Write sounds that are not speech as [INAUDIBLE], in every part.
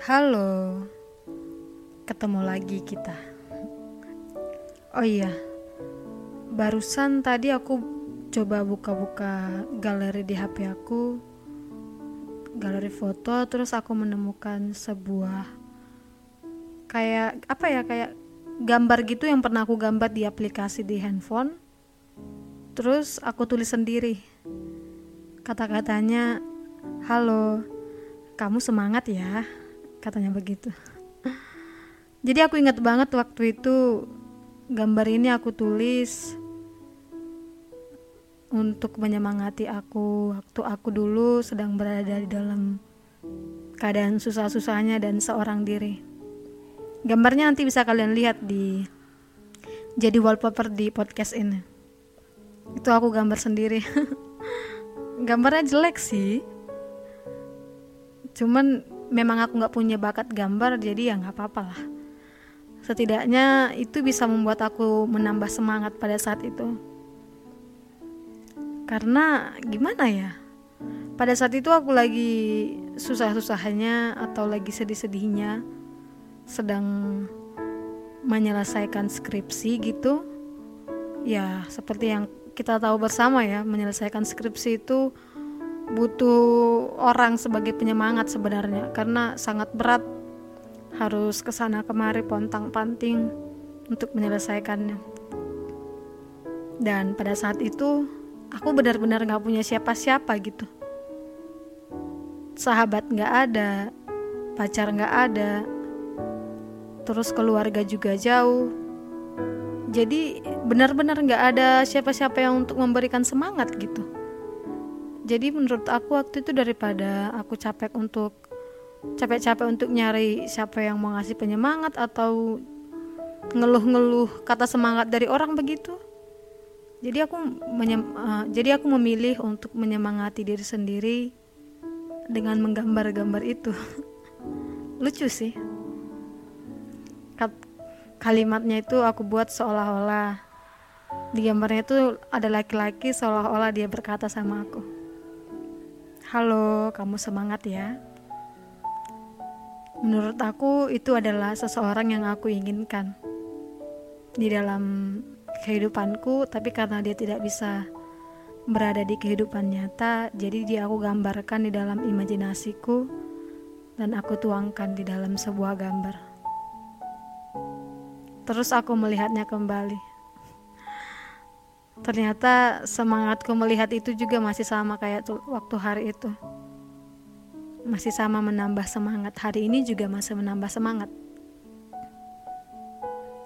Halo, ketemu lagi kita. Oh iya, barusan tadi aku coba buka-buka galeri di HP aku, galeri foto, terus aku menemukan sebuah kayak apa ya, kayak gambar gitu yang pernah aku gambar di aplikasi di handphone. Terus aku tulis sendiri. Kata-katanya, "Halo, kamu semangat ya." Katanya begitu. Jadi aku ingat banget waktu itu gambar ini aku tulis untuk menyemangati aku waktu aku dulu sedang berada di dalam keadaan susah-susahnya dan seorang diri. Gambarnya nanti bisa kalian lihat di jadi wallpaper di podcast ini. Itu aku gambar sendiri. [LAUGHS] Gambarnya jelek sih. Cuman memang aku nggak punya bakat gambar jadi ya nggak apa-apa lah. Setidaknya itu bisa membuat aku menambah semangat pada saat itu. Karena gimana ya pada saat itu aku lagi susah-susahnya atau lagi sedih-sedihnya sedang menyelesaikan skripsi gitu ya seperti yang kita tahu bersama ya menyelesaikan skripsi itu butuh orang sebagai penyemangat sebenarnya karena sangat berat harus ke sana kemari pontang panting untuk menyelesaikannya. Dan pada saat itu aku benar-benar gak punya siapa-siapa gitu. Sahabat gak ada pacar gak ada terus keluarga juga jauh. Jadi benar-benar gak ada siapa-siapa yang untuk memberikan semangat gitu jadi menurut aku waktu itu daripada aku capek untuk capek-capek untuk nyari siapa yang mau ngasih penyemangat atau ngeluh-ngeluh kata semangat dari orang begitu jadi aku uh, jadi aku memilih untuk menyemangati diri sendiri dengan menggambar-gambar itu. [LAUGHS] Lucu sih. Kalimatnya itu aku buat seolah-olah di gambarnya itu ada laki-laki seolah-olah dia berkata sama aku Halo, kamu semangat ya. Menurut aku, itu adalah seseorang yang aku inginkan di dalam kehidupanku, tapi karena dia tidak bisa berada di kehidupan nyata, jadi dia aku gambarkan di dalam imajinasiku dan aku tuangkan di dalam sebuah gambar. Terus aku melihatnya kembali ternyata semangatku melihat itu juga masih sama kayak waktu hari itu. Masih sama menambah semangat. Hari ini juga masih menambah semangat.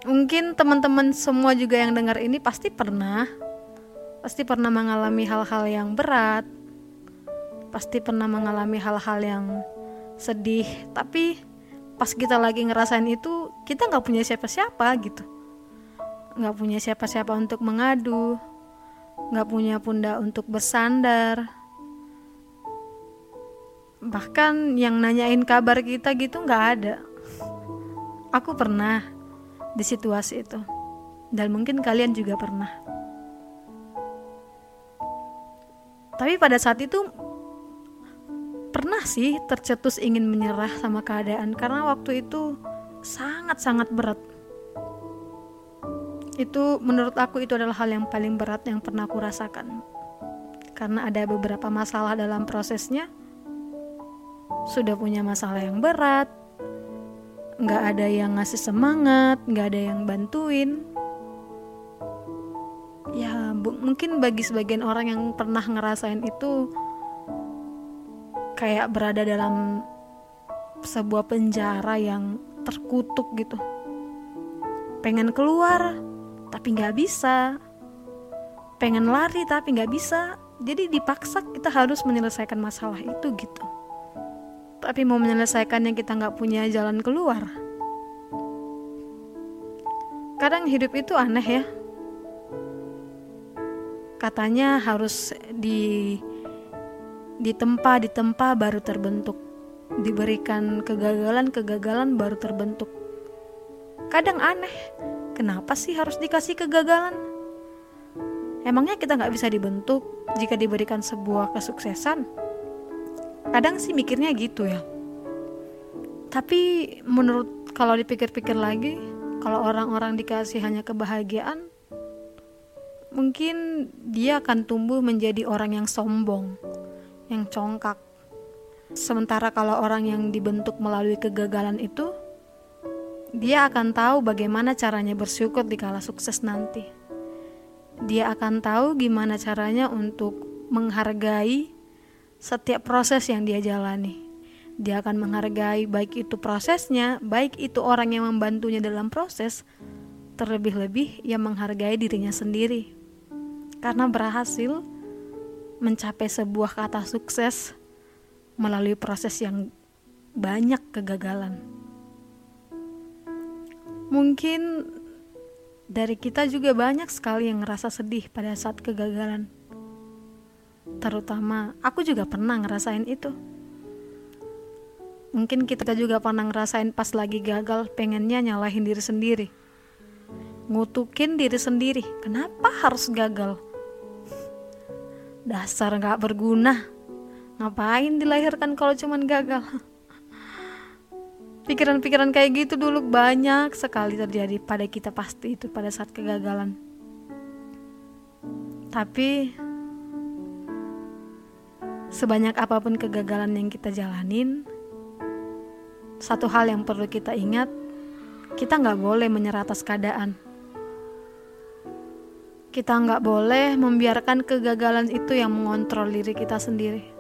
Mungkin teman-teman semua juga yang dengar ini pasti pernah pasti pernah mengalami hal-hal yang berat pasti pernah mengalami hal-hal yang sedih. Tapi pas kita lagi ngerasain itu kita nggak punya siapa-siapa gitu nggak punya siapa-siapa untuk mengadu, nggak punya pundak untuk bersandar. Bahkan yang nanyain kabar kita gitu nggak ada. Aku pernah di situasi itu, dan mungkin kalian juga pernah. Tapi pada saat itu pernah sih tercetus ingin menyerah sama keadaan karena waktu itu sangat-sangat berat itu menurut aku itu adalah hal yang paling berat yang pernah aku rasakan. Karena ada beberapa masalah dalam prosesnya. Sudah punya masalah yang berat. Nggak ada yang ngasih semangat nggak ada yang bantuin. Ya bu mungkin bagi sebagian orang yang pernah ngerasain itu kayak berada dalam sebuah penjara yang terkutuk gitu. Pengen keluar tapi nggak bisa. Pengen lari tapi nggak bisa. Jadi dipaksa kita harus menyelesaikan masalah itu gitu. Tapi mau menyelesaikannya kita nggak punya jalan keluar. Kadang hidup itu aneh ya. Katanya harus di ditempa ditempa baru terbentuk. Diberikan kegagalan kegagalan baru terbentuk. Kadang aneh Kenapa sih harus dikasih kegagalan? Emangnya kita nggak bisa dibentuk jika diberikan sebuah kesuksesan? Kadang sih mikirnya gitu ya. Tapi menurut kalau dipikir-pikir lagi, kalau orang-orang dikasih hanya kebahagiaan, mungkin dia akan tumbuh menjadi orang yang sombong, yang congkak. Sementara kalau orang yang dibentuk melalui kegagalan itu, dia akan tahu bagaimana caranya bersyukur di kala sukses nanti. Dia akan tahu gimana caranya untuk menghargai setiap proses yang dia jalani. Dia akan menghargai baik itu prosesnya, baik itu orang yang membantunya dalam proses, terlebih-lebih yang menghargai dirinya sendiri. Karena berhasil mencapai sebuah kata sukses melalui proses yang banyak kegagalan. Mungkin dari kita juga banyak sekali yang ngerasa sedih pada saat kegagalan. Terutama aku juga pernah ngerasain itu Mungkin kita juga pernah ngerasain pas lagi gagal pengennya nyalahin diri sendiri. Ngutukin diri sendiri. Kenapa harus gagal? Dasar gak berguna. Ngapain dilahirkan kalau cuman gagal? Pikiran-pikiran kayak gitu dulu banyak sekali terjadi pada kita pasti itu pada saat kegagalan. Tapi sebanyak apa pun kegagalan yang kita jalanin, satu hal yang perlu kita ingat, kita nggak boleh menyerah atas keadaan. Kita nggak boleh membiarkan kegagalan itu yang mengontrol diri kita sendiri.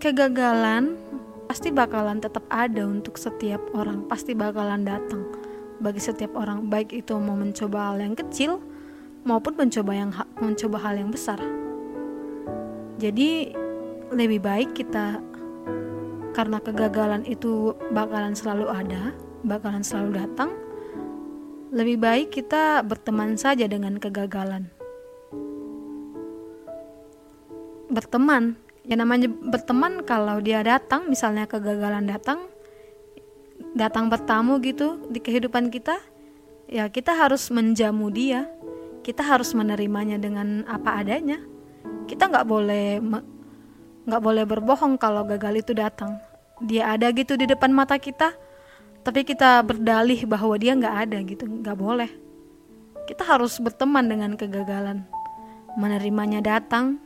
Kegagalan pasti bakalan tetap ada untuk setiap orang, pasti bakalan datang bagi setiap orang, baik itu mau mencoba hal yang kecil maupun mencoba yang mencoba hal yang besar. Jadi lebih baik kita karena kegagalan itu bakalan selalu ada, bakalan selalu datang. Lebih baik kita berteman saja dengan kegagalan. Berteman, ya namanya berteman kalau dia datang, misalnya kegagalan datang, datang bertamu gitu di kehidupan kita, ya kita harus menjamu dia. Kita harus menerimanya dengan apa adanya. Kita nggak boleh nggak boleh berbohong kalau gagal itu datang dia ada gitu di depan mata kita tapi kita berdalih bahwa dia nggak ada gitu nggak boleh kita harus berteman dengan kegagalan menerimanya datang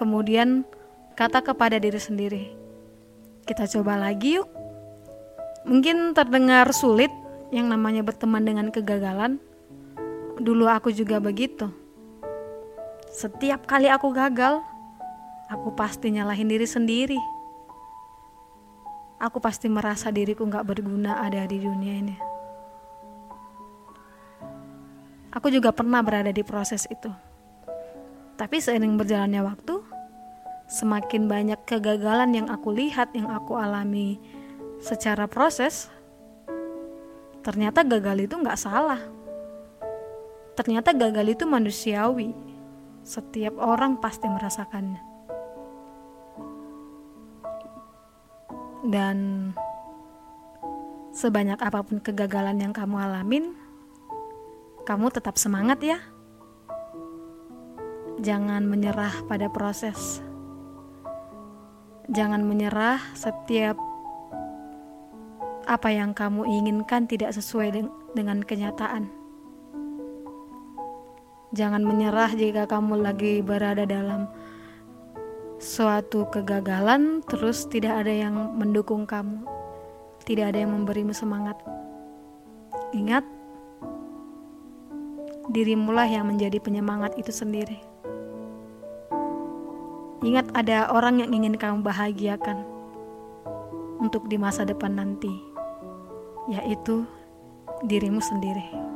kemudian kata kepada diri sendiri kita coba lagi yuk mungkin terdengar sulit yang namanya berteman dengan kegagalan dulu aku juga begitu setiap kali aku gagal aku pasti nyalahin diri sendiri. Aku pasti merasa diriku gak berguna ada di dunia ini. Aku juga pernah berada di proses itu. Tapi seiring berjalannya waktu, semakin banyak kegagalan yang aku lihat, yang aku alami secara proses, ternyata gagal itu gak salah. Ternyata gagal itu manusiawi. Setiap orang pasti merasakannya. Dan sebanyak apa pun kegagalan yang kamu alamin, kamu tetap semangat ya. Jangan menyerah pada proses. Jangan menyerah setiap apa yang kamu inginkan tidak sesuai dengan kenyataan. Jangan menyerah jika kamu lagi berada dalam suatu kegagalan terus tidak ada yang mendukung kamu. Tidak ada yang memberimu semangat. Ingat dirimulah yang menjadi penyemangat itu sendiri ingat ada orang yang ingin kamu bahagiakan untuk di masa depan nanti yaitu dirimu sendiri